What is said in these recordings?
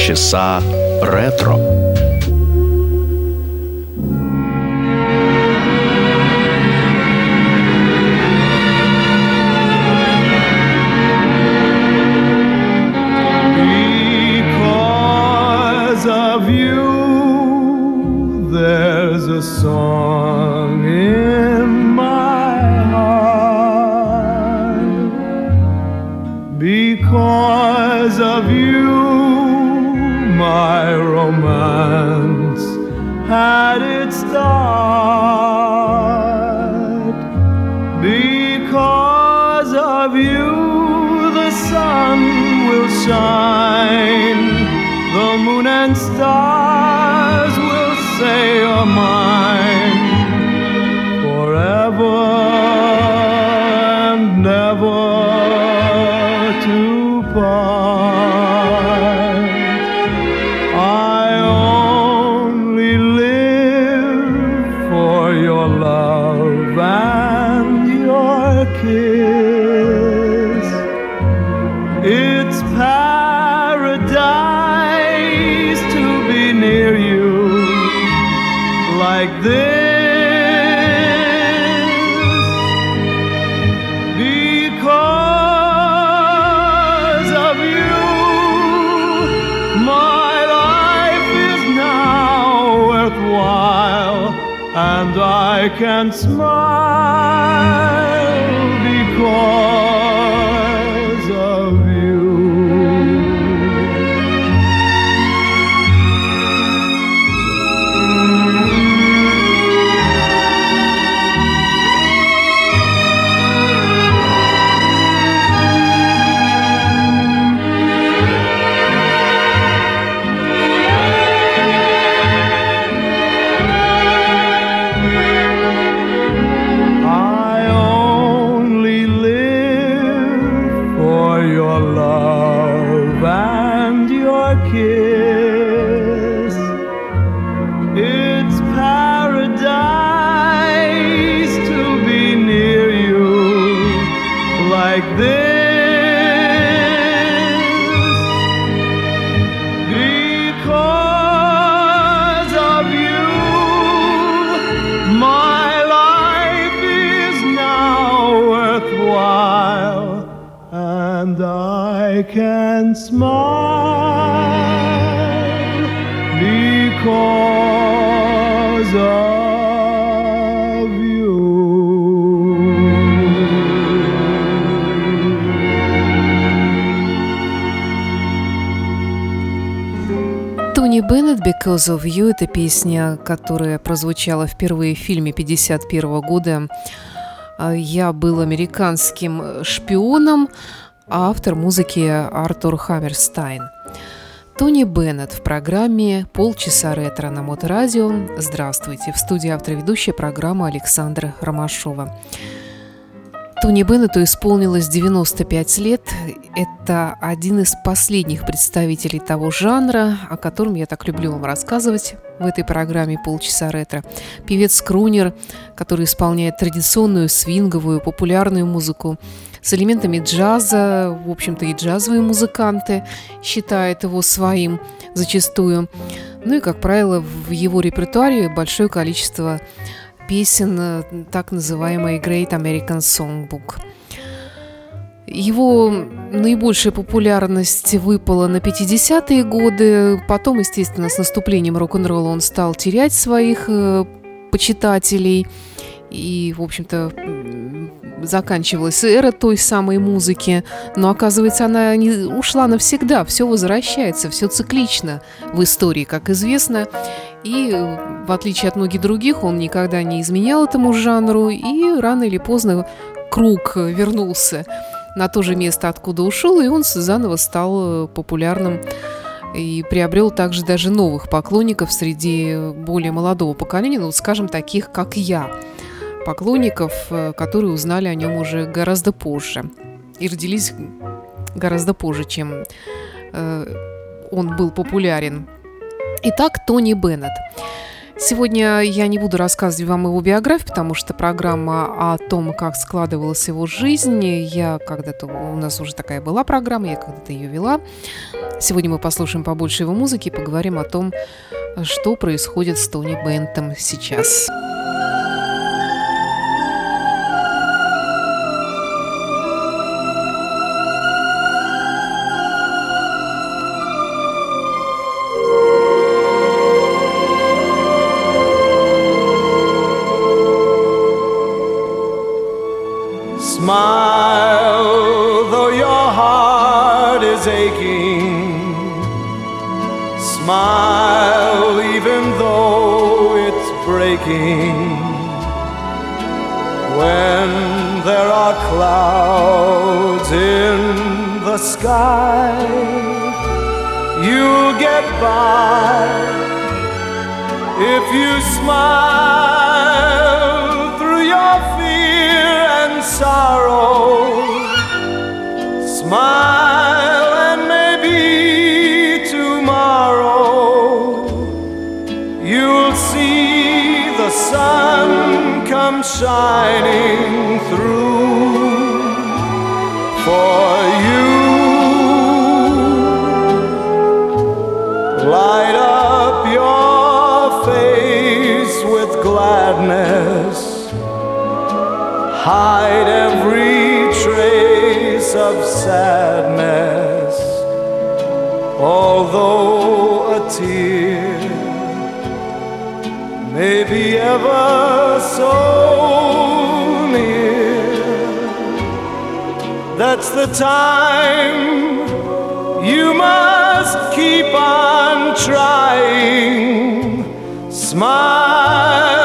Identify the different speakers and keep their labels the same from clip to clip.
Speaker 1: часа ретро.
Speaker 2: And I can smile can smile because of you.
Speaker 3: Тони Беннет «Because of You» – это песня, которая прозвучала впервые в фильме 51 года А, «Я был американским шпионом», а автор музыки Артур Хаммерстайн. Тони Беннет в программе «Полчаса ретро» на Моторадио. Здравствуйте! В студии автор ведущая программы Александра Ромашова. Тони Беннету исполнилось 95 лет. Это один из последних представителей того жанра, о котором я так люблю вам рассказывать в этой программе «Полчаса ретро». Певец-крунер, который исполняет традиционную свинговую, популярную музыку с элементами джаза. В общем-то, и джазовые музыканты считают его своим зачастую. Ну и, как правило, в его репертуаре большое количество песен э, так называемой Great American Songbook. Его наибольшая популярность выпала на 50-е годы. Потом, естественно, с наступлением рок-н-ролла он стал терять своих э, почитателей. И, в общем-то, заканчивалась эра той самой музыки. Но, оказывается, она не ушла навсегда. Все возвращается, все циклично в истории, как известно. И, в отличие от многих других, он никогда не изменял этому жанру. И рано или поздно круг вернулся на то же место, откуда ушел, и он заново стал э, популярным и приобрел также даже новых поклонников среди более молодого поколения, ну, скажем, таких, как я, поклонников, э, которые узнали о нем уже гораздо позже и родились гораздо позже, чем э, он был популярен. Итак, Тони Беннет. Сегодня я не буду рассказывать вам его биографию, потому что программа о том, как складывалась его жизнь, я когда-то, у нас уже такая была программа, я когда-то ее вела. Сегодня мы послушаем побольше его музыки и поговорим о том, что происходит с Тони Бентом сейчас.
Speaker 2: Smile, trace of sadness. Although a tear may be ever so near, that's the time you must keep on trying. Smile,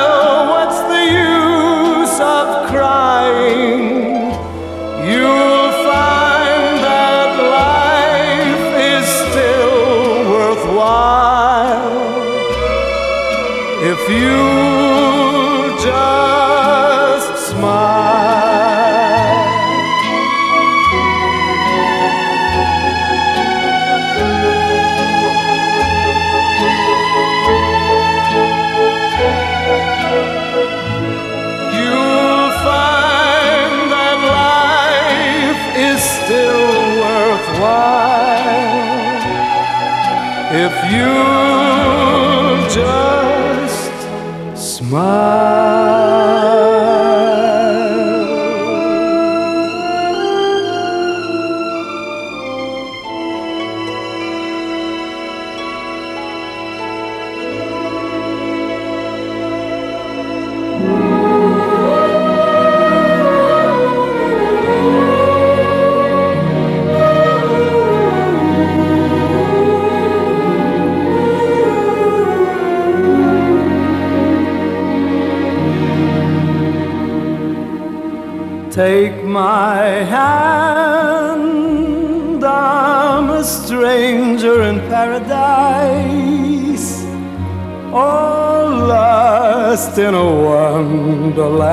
Speaker 2: lost in a wonderland.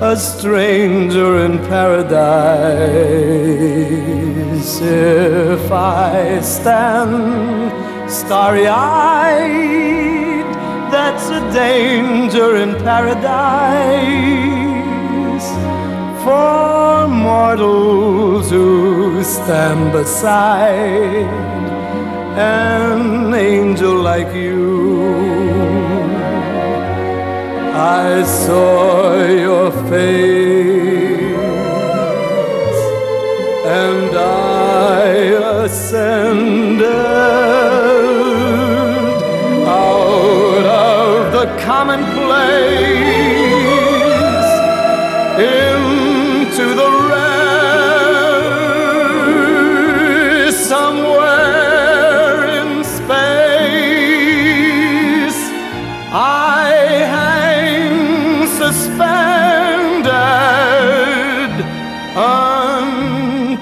Speaker 2: A stranger in paradise, if I stand starry eyed, that's a danger in paradise for mortals who stand beside an angel like you. I saw your face and I ascended out of the commonplace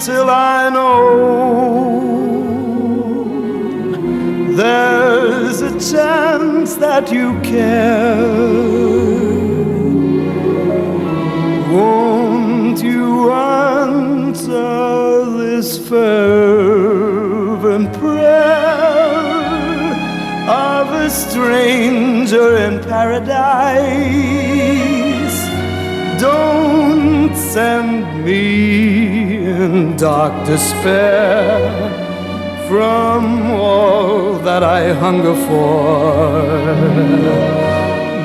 Speaker 2: until I know there's a chance that you care. Won't you answer this fervent prayer? Of a stranger in paradise. Don't send me dark despair from all that I hunger for.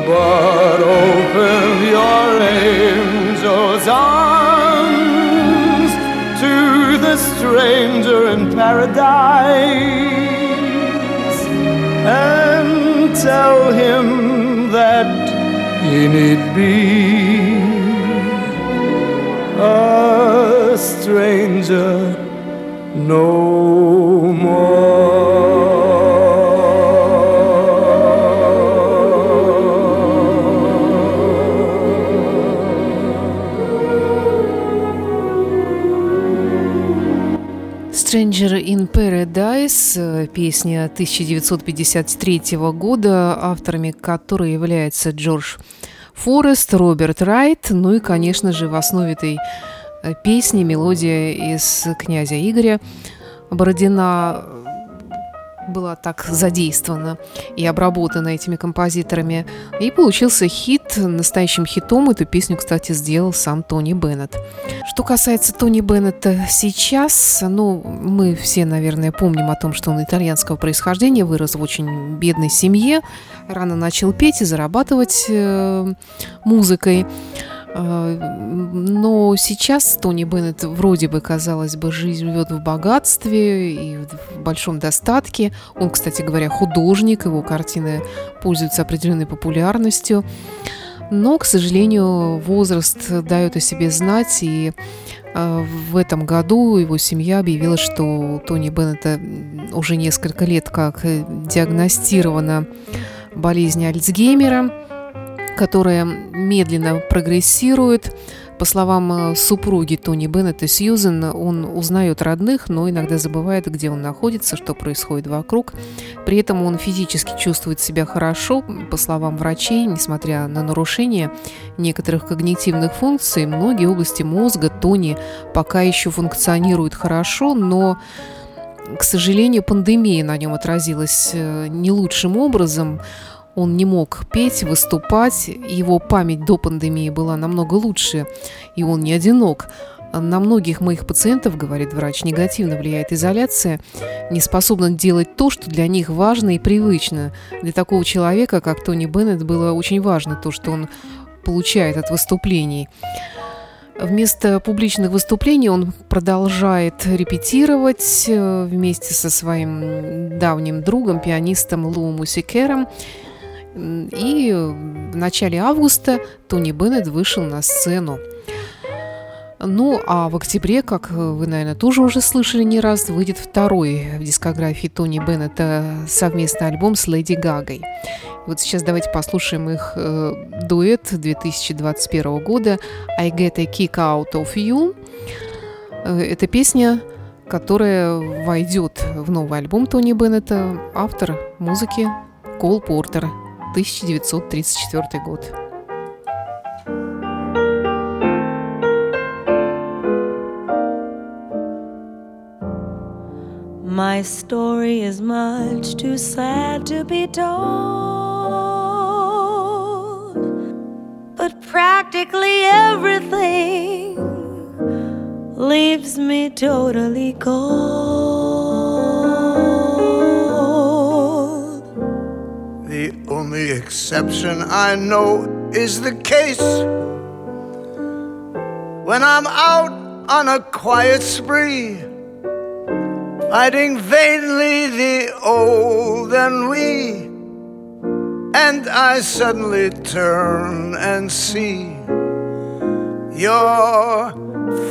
Speaker 2: But open your angel's arms to the stranger in paradise and tell him that he need be stranger no
Speaker 3: Stranger in Paradise, песня 1953 года, авторами которой является Джордж Форест, Роберт Райт, ну и, конечно же, в основе этой э, песни мелодия из «Князя Игоря» Бородина была так задействована и обработана этими композиторами. И получился хит. Настоящим хитом эту песню, кстати, сделал сам Тони Беннет. Что касается Тони Беннета сейчас, ну, мы все, наверное, помним о том, что он итальянского происхождения, вырос в очень бедной семье, рано начал петь и зарабатывать э, музыкой. Э, но сейчас Тони Беннет вроде бы, казалось бы, жизнь живет в богатстве и в большом достатке. Он, кстати говоря, художник, его картины пользуются определенной популярностью. Но, к сожалению, возраст дает о себе знать, и э, в этом году его семья объявила, что Тони Беннета уже несколько лет как диагностирована болезнь Альцгеймера – которая медленно прогрессирует. По словам э, супруги Тони Беннета Сьюзен, он узнает родных, но иногда забывает, где он находится, что происходит вокруг. При этом он физически чувствует себя хорошо. По словам врачей, несмотря на нарушение некоторых когнитивных функций, многие области мозга Тони пока еще функционируют хорошо, но к сожалению, пандемия на нем отразилась э, не лучшим образом. Он не мог петь, выступать, его память до пандемии была намного лучше, и он не одинок. На многих моих пациентов, говорит врач, негативно влияет изоляция, не способна делать то, что для них важно и привычно. Для такого человека, как Тони Беннет, было очень важно то, что он получает от выступлений. Вместо публичных выступлений он продолжает репетировать э, вместе со своим давним другом, пианистом Лу Мусикером. И в начале августа Тони Беннет вышел на сцену. Ну, а в октябре, как вы, наверное, тоже уже слышали не раз, выйдет второй в дискографии Тони Беннета совместный альбом с Леди Гагой. Вот сейчас давайте послушаем их э, дуэт 2021 года «I Get a Kick Out of You». Э, это песня, которая войдет в новый альбом Тони Беннета. Автор музыки Кол Портер – 1934 год.
Speaker 4: My story is much too sad to be told, but practically everything leaves me totally cold.
Speaker 5: Only exception I know is the case when I'm out on a quiet spree, fighting vainly the old and we. And I suddenly turn and see your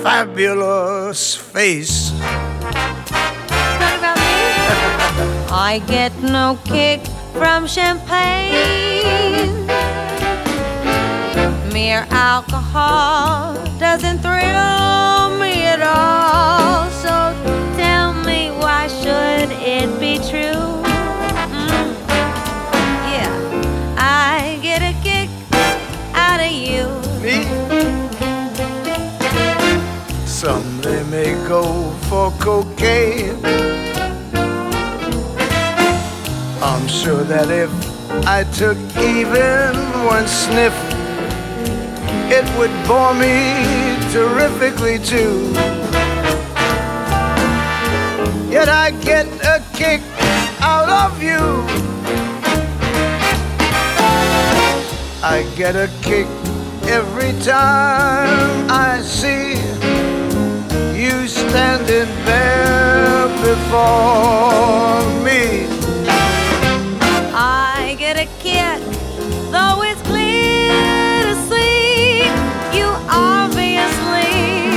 Speaker 5: fabulous face.
Speaker 4: I get no kick from champagne. Mere alcohol doesn't thrill me at all. So tell me, why should it be true? Mm. Yeah, I get a kick out of you.
Speaker 5: Me? Some they may go for cocaine I'm sure that if I took even one sniff, it would bore me terrifically too. Yet I get a kick out of you. I get a kick every time I see you standing there before me.
Speaker 4: Kick, though it's clear to see you obviously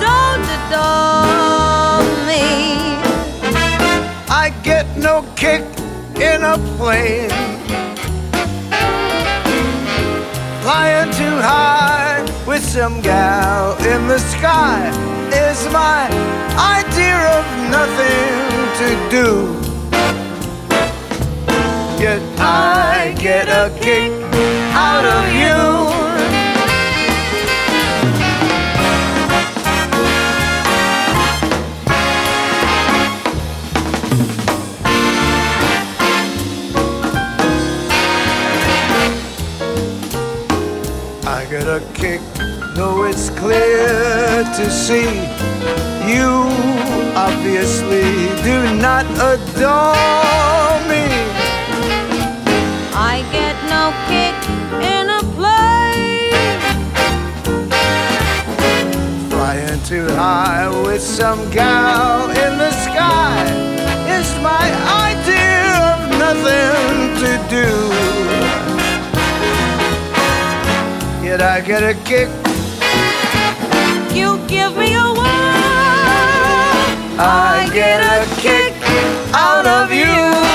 Speaker 4: don't adore me.
Speaker 5: I get no kick in a plane. Flying too high with some gal in the sky is my idea of nothing to do. I get a kick out of you. I get a kick, though it's clear to see you obviously do not adore me.
Speaker 4: No kick in a plane.
Speaker 5: Flying too high with some gal in the sky is my idea of nothing to do. Yet I get a kick,
Speaker 4: You give me a whirl.
Speaker 5: I get a kick out of you.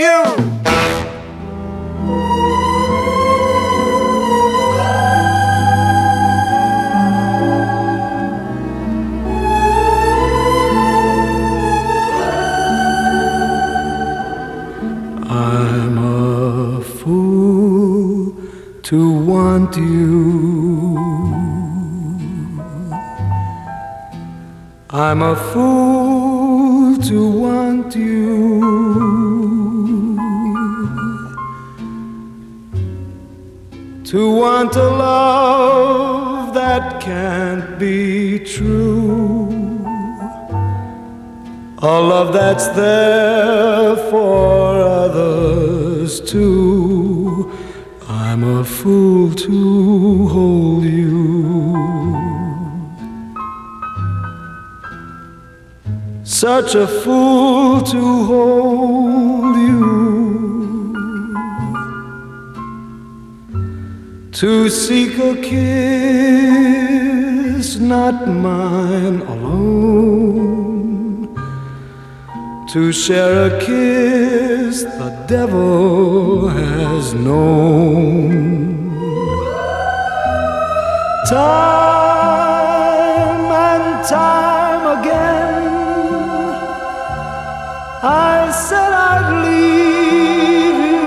Speaker 5: You.
Speaker 2: Such a fool to hold you. To seek a kiss, not mine alone to share a kiss the devil has known. Time and time I said I'd leave you.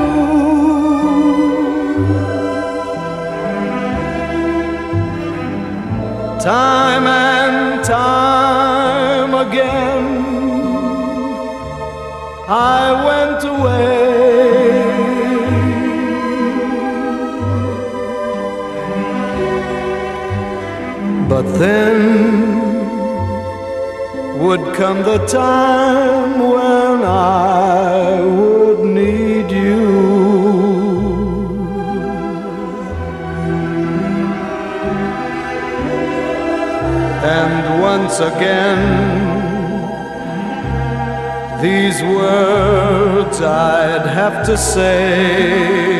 Speaker 2: Time and time again. I went away. But then would come the time when I would need you. And once again, these words I'd have to say.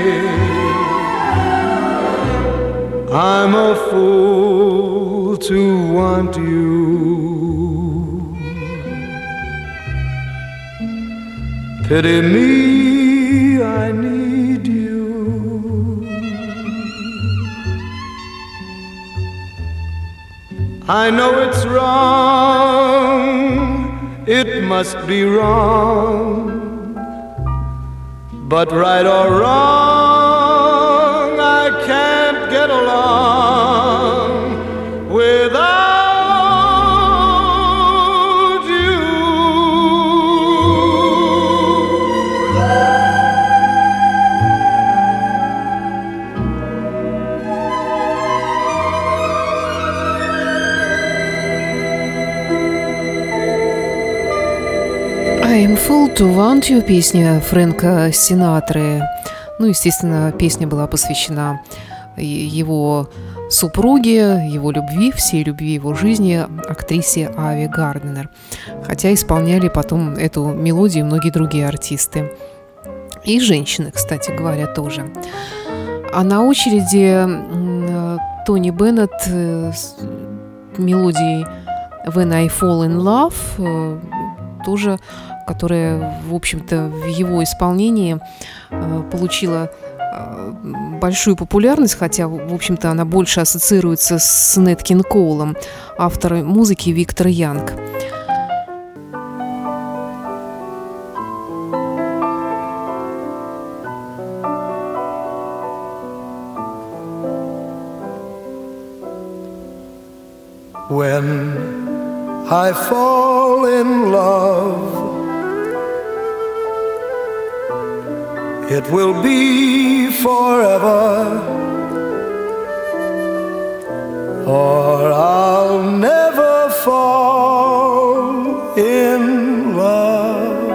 Speaker 2: I'm a fool to want you. Pity me, I need you. I know it's wrong, it must be wrong. But right or wrong, I can't get along
Speaker 3: to want you, песня Фрэнка Синатры. Ну, естественно, песня была посвящена его супруге, его любви, всей любви его жизни, актрисе Ави Гарднер. Хотя исполняли потом эту мелодию многие другие артисты. И женщины, кстати говоря, тоже. А на очереди Тони Беннет э, с мелодией When I Fall in Love, э, тоже, которая, в общем-то, в его исполнении э, получила большую популярность, хотя, в общем-то, она больше ассоциируется с Неткин Коулом, автором музыки Виктор Янг.
Speaker 2: When I fall in love, it will be forever, or I'll never fall in love.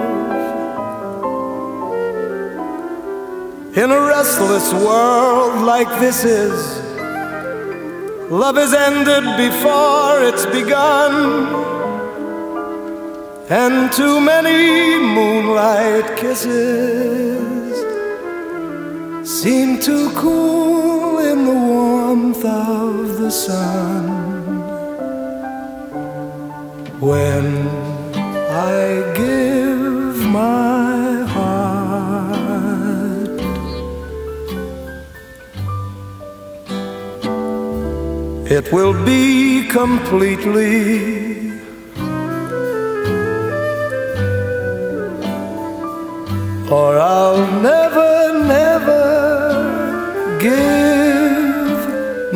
Speaker 2: In a restless world like this is Love has ended before it's begun, and too many moonlight kisses seem to cool in the warmth of the sun. When I give my heart, it will be completely or I'll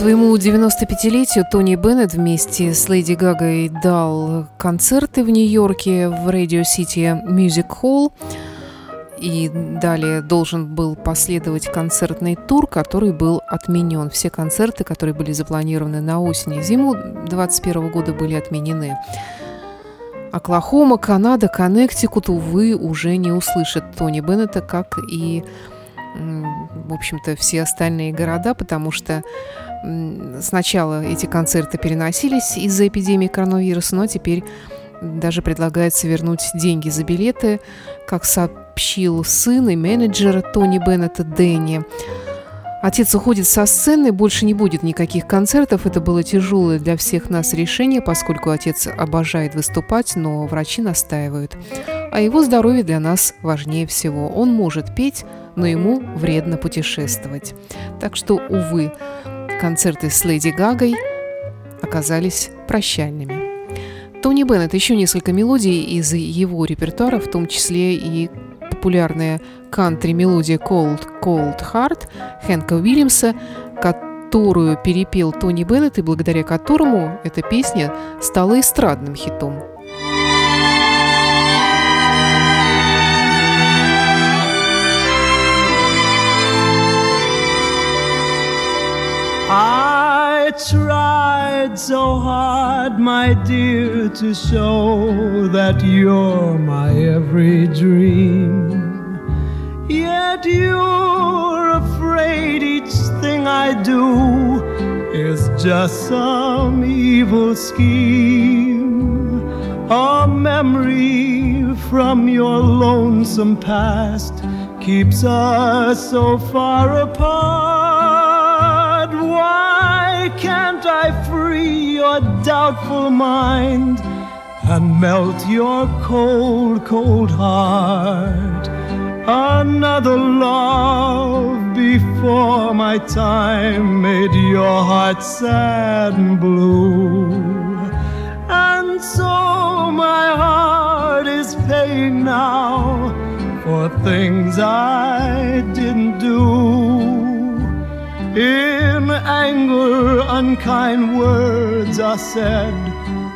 Speaker 3: своему 95-летию Тони Беннет вместе с Леди Гагой дал концерты в Нью-Йорке в Radio City Music Hall. И далее должен был последовать концертный тур, который был отменен. Все концерты, которые были запланированы на осень и зиму 2021 года, были отменены. Оклахома, Канада, Коннектикут, увы, уже не услышат Тони Беннета, как и, в общем-то, все остальные города, потому что сначала эти концерты переносились из-за эпидемии коронавируса, но теперь даже предлагается вернуть деньги за билеты, как сообщил сын и менеджер Тони Беннета Дэнни. Отец уходит со сцены, больше не будет никаких концертов. Это было тяжелое для всех нас решение, поскольку отец обожает выступать, но врачи настаивают. А его здоровье для нас важнее всего. Он может петь, но ему вредно путешествовать. Так что, увы, концерты с Леди Гагой оказались прощальными. Тони Беннет еще несколько мелодий из его репертуара, в том числе и популярная кантри-мелодия Cold Cold Heart Хэнка Уильямса, которую перепел Тони Беннет и благодаря которому эта песня стала эстрадным хитом.
Speaker 6: Tried so hard, my dear, to show that you're my every dream. Yet you're afraid each thing I do is just some evil scheme. A memory from your lonesome past keeps us so far apart.
Speaker 2: I free your doubtful mind and melt your cold, cold heart? Another love before my time made your heart sad and blue. And so my heart is paying now for things I didn't do. In anger, unkind words are said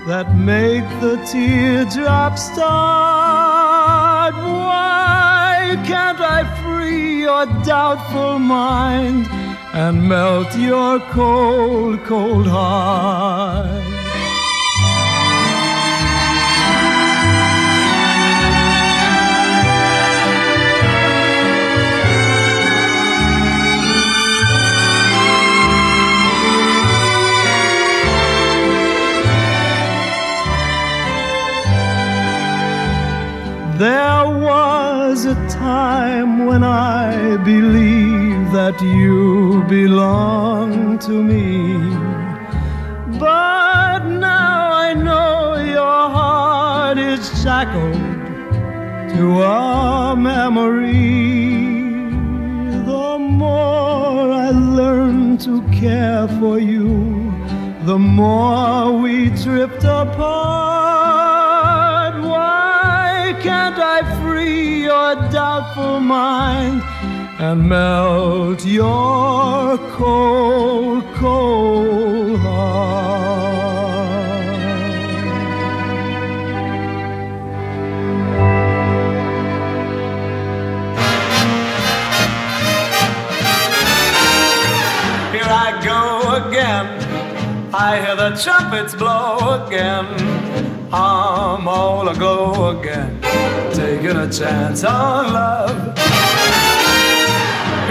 Speaker 2: that make the teardrops start. Why can't I free your doubtful mind and melt your cold, cold heart? That you belong to me. But now I know your heart is shackled to a memory. The more I learn to care for you, the more we drift apart. Why can't I free your doubtful mind and melt your cold, cold heart?
Speaker 5: Here I go again. I hear the trumpets blow again. I'm all aglow again, taking a chance on love.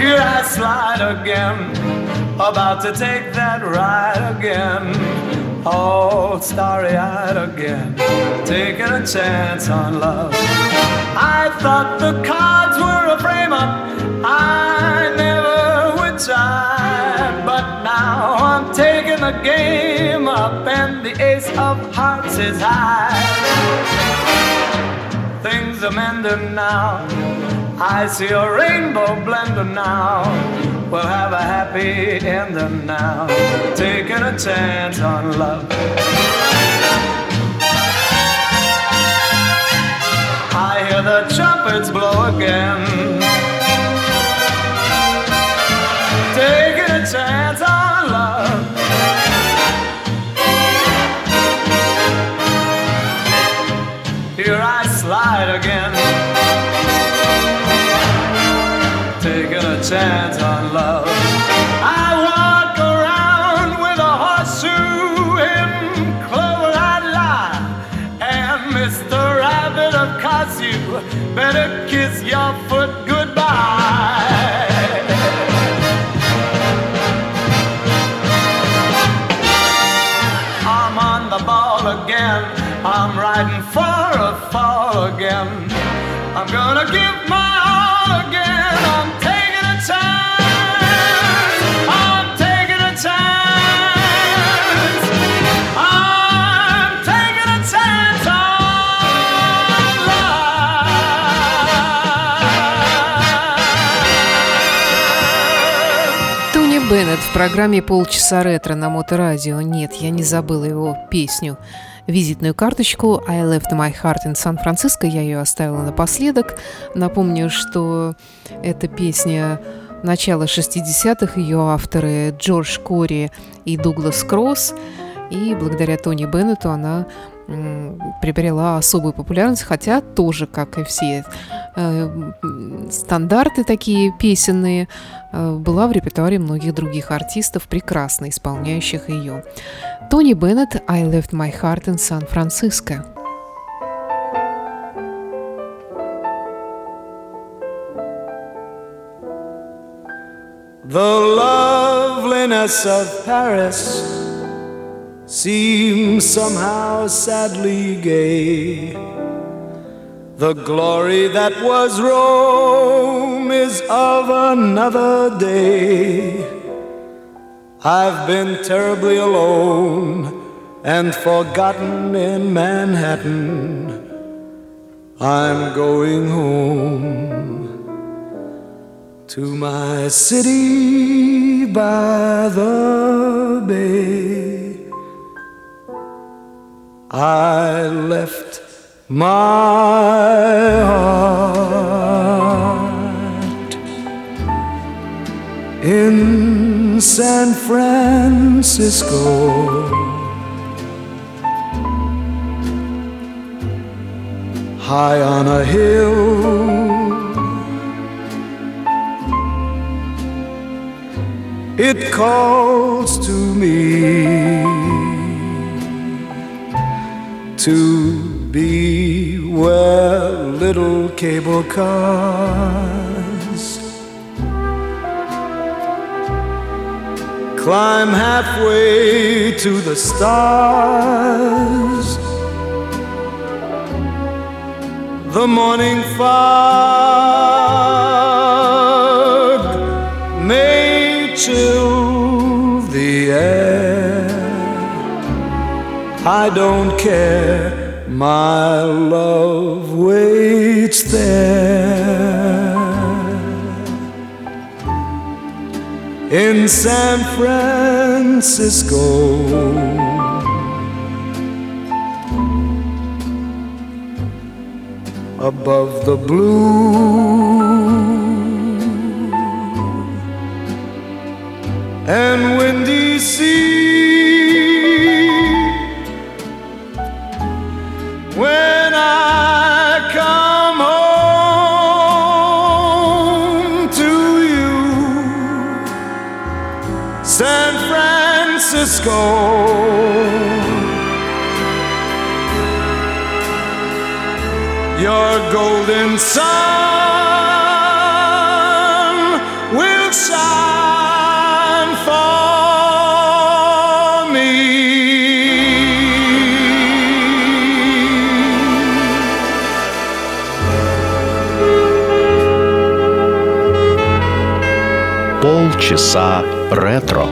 Speaker 5: Here I slide again, about to take that ride again. All starry eyed again, taking a chance on love. I thought the cards were a frame up, I never would try. But now I'm taking the game up, and the ace of hearts is high. Things are mending now. I see a rainbow blending now. We'll have a happy ending now. Taking a chance on love. I hear the trumpets blow again. Better kiss your foot goodbye. I'm on the ball again. I'm riding for
Speaker 3: программе «Полчаса ретро» на Моторадио. Нет, я не забыла его песню. Визитную карточку «I left my heart in San Francisco» я ее оставила напоследок. Напомню, что эта песня начала 60-х, ее авторы Джордж Кори и Дуглас Кросс. И благодаря Тони Беннету она приобрела особую популярность, хотя тоже, как и все э, стандарты такие песенные, э, была в репертуаре многих других артистов, прекрасно исполняющих ее. Тони Беннет «I left my heart in San Francisco».
Speaker 2: The loveliness of Paris seems somehow sadly gay. The glory that was Rome is of another day.
Speaker 5: I've been terribly alone and forgotten in Manhattan. I'm going home to my city by the bay. I left my heart in San Francisco. High on a hill, it calls to me to be where little cable cars climb halfway to the stars. The morning fog I don't care my love waits there in San Francisco. Above the blue and windy sea. Francisco. Your golden sun will shine for me.
Speaker 1: Полчаса ретро.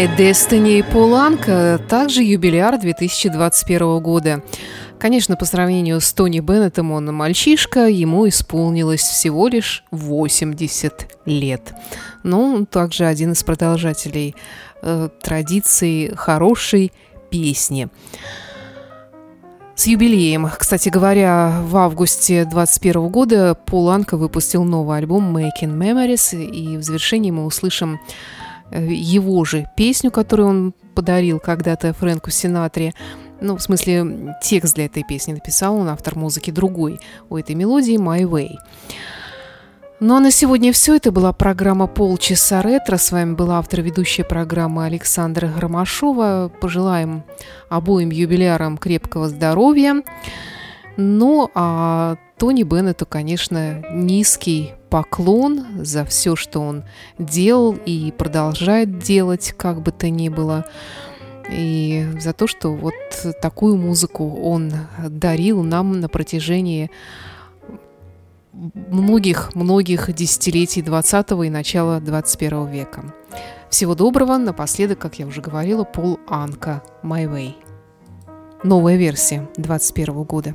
Speaker 5: My Destiny
Speaker 3: и Поланка, также юбиляр 2021 года. Конечно, по сравнению с Тони Беннетом, он мальчишка, ему исполнилось всего лишь 80 лет. Но он также один из продолжателей э, традиции хорошей песни. С юбилеем. Кстати говоря, в августе 2021 года Пол Анка выпустил новый альбом Making Memories, и в завершении мы услышим э, его же песню, которую он подарил когда-то Фрэнку Синатре. Ну, в смысле, текст для этой песни написал он, автор музыки другой у этой мелодии «My Way». Ну а на сегодня все. Это была программа «Полчаса ретро». С вами была автор-ведущая программы Александра Громашова. Пожелаем обоим юбилярам крепкого здоровья. Ну а Тони Беннету, конечно, низкий поклон за все, что он делал и продолжает делать, как бы то ни было. И за то, что вот такую музыку он дарил нам на протяжении многих-многих десятилетий 20 и начала 21 века. Всего доброго. Напоследок, как я уже говорила, Пол Анка «My Way». Новая версия 21 года.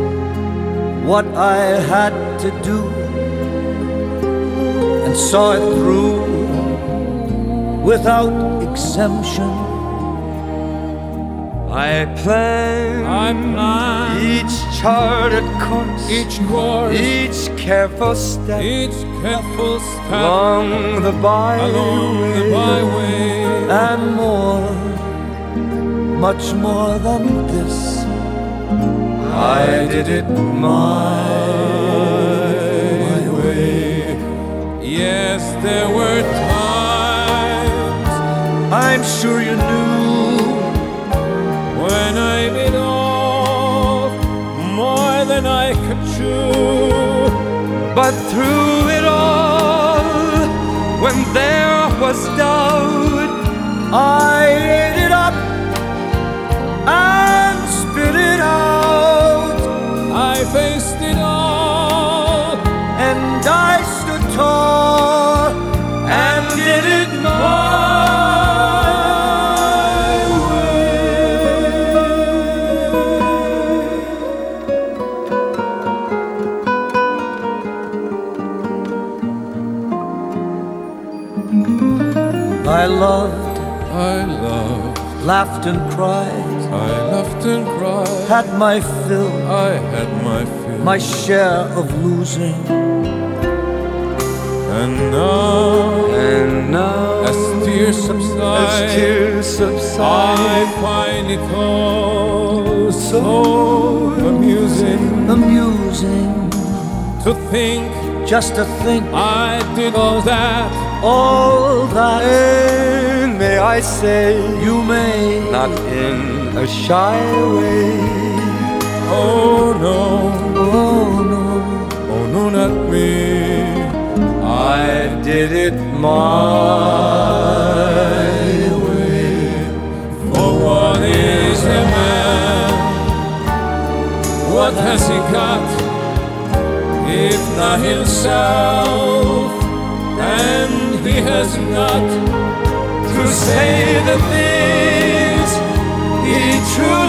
Speaker 5: what I had to do and saw it through without exemption.
Speaker 7: I planned,
Speaker 8: I planned
Speaker 7: each charted course,
Speaker 8: each course,
Speaker 7: each careful step,
Speaker 8: each careful step
Speaker 7: along the byway,
Speaker 8: along the byway,
Speaker 5: and more much more than this.
Speaker 7: I did it my, my way.
Speaker 8: Yes, there were times
Speaker 5: I'm sure you knew
Speaker 8: when I bit off more than I could chew.
Speaker 7: But through it all, when there was doubt,
Speaker 5: I ate it up laughed and cried,
Speaker 8: I laughed and cried.
Speaker 5: had my fill,
Speaker 8: I had my fill,
Speaker 5: my share of losing.
Speaker 8: and now,
Speaker 7: and now
Speaker 8: as tears subside,
Speaker 7: as tears subside,
Speaker 8: I find it all so amusing
Speaker 5: Amusing,
Speaker 8: to think
Speaker 5: just to think
Speaker 8: I did all that.
Speaker 5: All that
Speaker 7: and may I say,
Speaker 5: you may
Speaker 7: not in a shy way.
Speaker 8: Oh no,
Speaker 5: Oh no,
Speaker 8: oh no, not me.
Speaker 7: I did it my way.
Speaker 8: For what is a man? What has he got? If not himself, to say the things he truly.